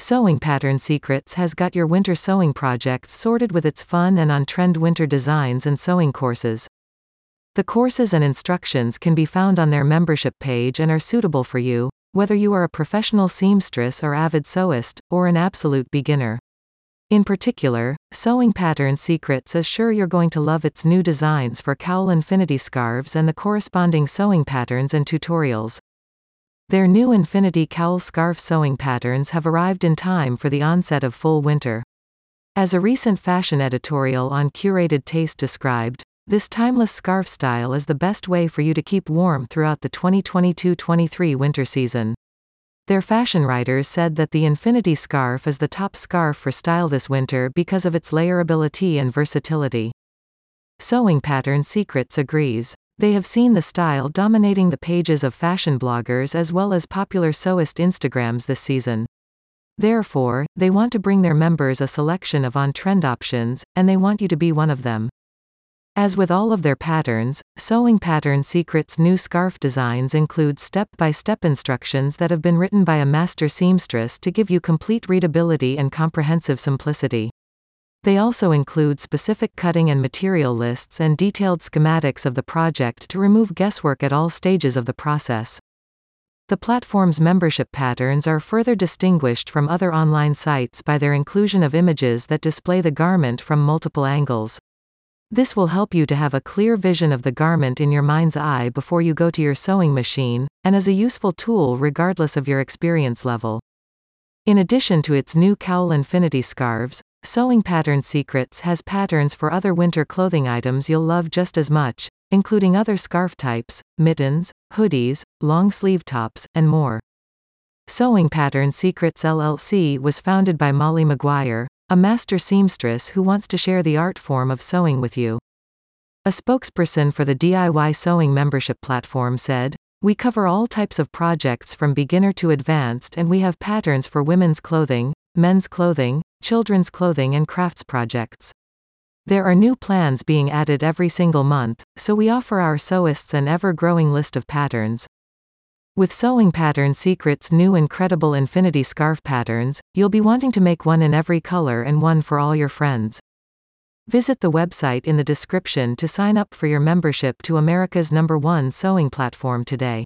Sewing Pattern Secrets has got your winter sewing projects sorted with its fun and on-trend winter designs and sewing courses. The courses and instructions can be found on their membership page and are suitable for you, whether you are a professional seamstress or avid sewist, or an absolute beginner. In particular, Sewing Pattern Secrets is sure you're going to love its new designs for cowl infinity scarves and the corresponding sewing patterns and tutorials. Their new Infinity Cowl Scarf sewing patterns have arrived in time for the onset of full winter. As a recent fashion editorial on Curated Taste described, this timeless scarf style is the best way for you to keep warm throughout the 2022-23 winter season. Their fashion writers said that the Infinity scarf is the top scarf for style this winter because of its layerability and versatility. Sewing Pattern Secrets agrees. They have seen the style dominating the pages of fashion bloggers as well as popular sewist Instagrams this season. Therefore, they want to bring their members a selection of on-trend options, and they want you to be one of them. As with all of their patterns, Sewing Pattern Secrets' new scarf designs include step-by-step instructions that have been written by a master seamstress to give you complete readability and comprehensive simplicity. They also include specific cutting and material lists and detailed schematics of the project to remove guesswork at all stages of the process. The platform's membership patterns are further distinguished from other online sites by their inclusion of images that display the garment from multiple angles. This will help you to have a clear vision of the garment in your mind's eye before you go to your sewing machine, and is a useful tool regardless of your experience level. In addition to its new Cowl Infinity scarves, Sewing Pattern Secrets has patterns for other winter clothing items you'll love just as much, including other scarf types, mittens, hoodies, long sleeve tops, and more. Sewing Pattern Secrets LLC was founded by Molly McGuire, a master seamstress who wants to share the art form of sewing with you. A spokesperson for the DIY Sewing membership platform said, We cover all types of projects from beginner to advanced and we have patterns for women's clothing, men's clothing, children's clothing and crafts projects. There are new plans being added every single month, so we offer our sewists an ever-growing list of patterns. With Sewing Pattern Secrets' new incredible infinity scarf patterns, you'll be wanting to make one in every color and one for all your friends. Visit the website in the description to sign up for your membership to America's number one sewing platform today.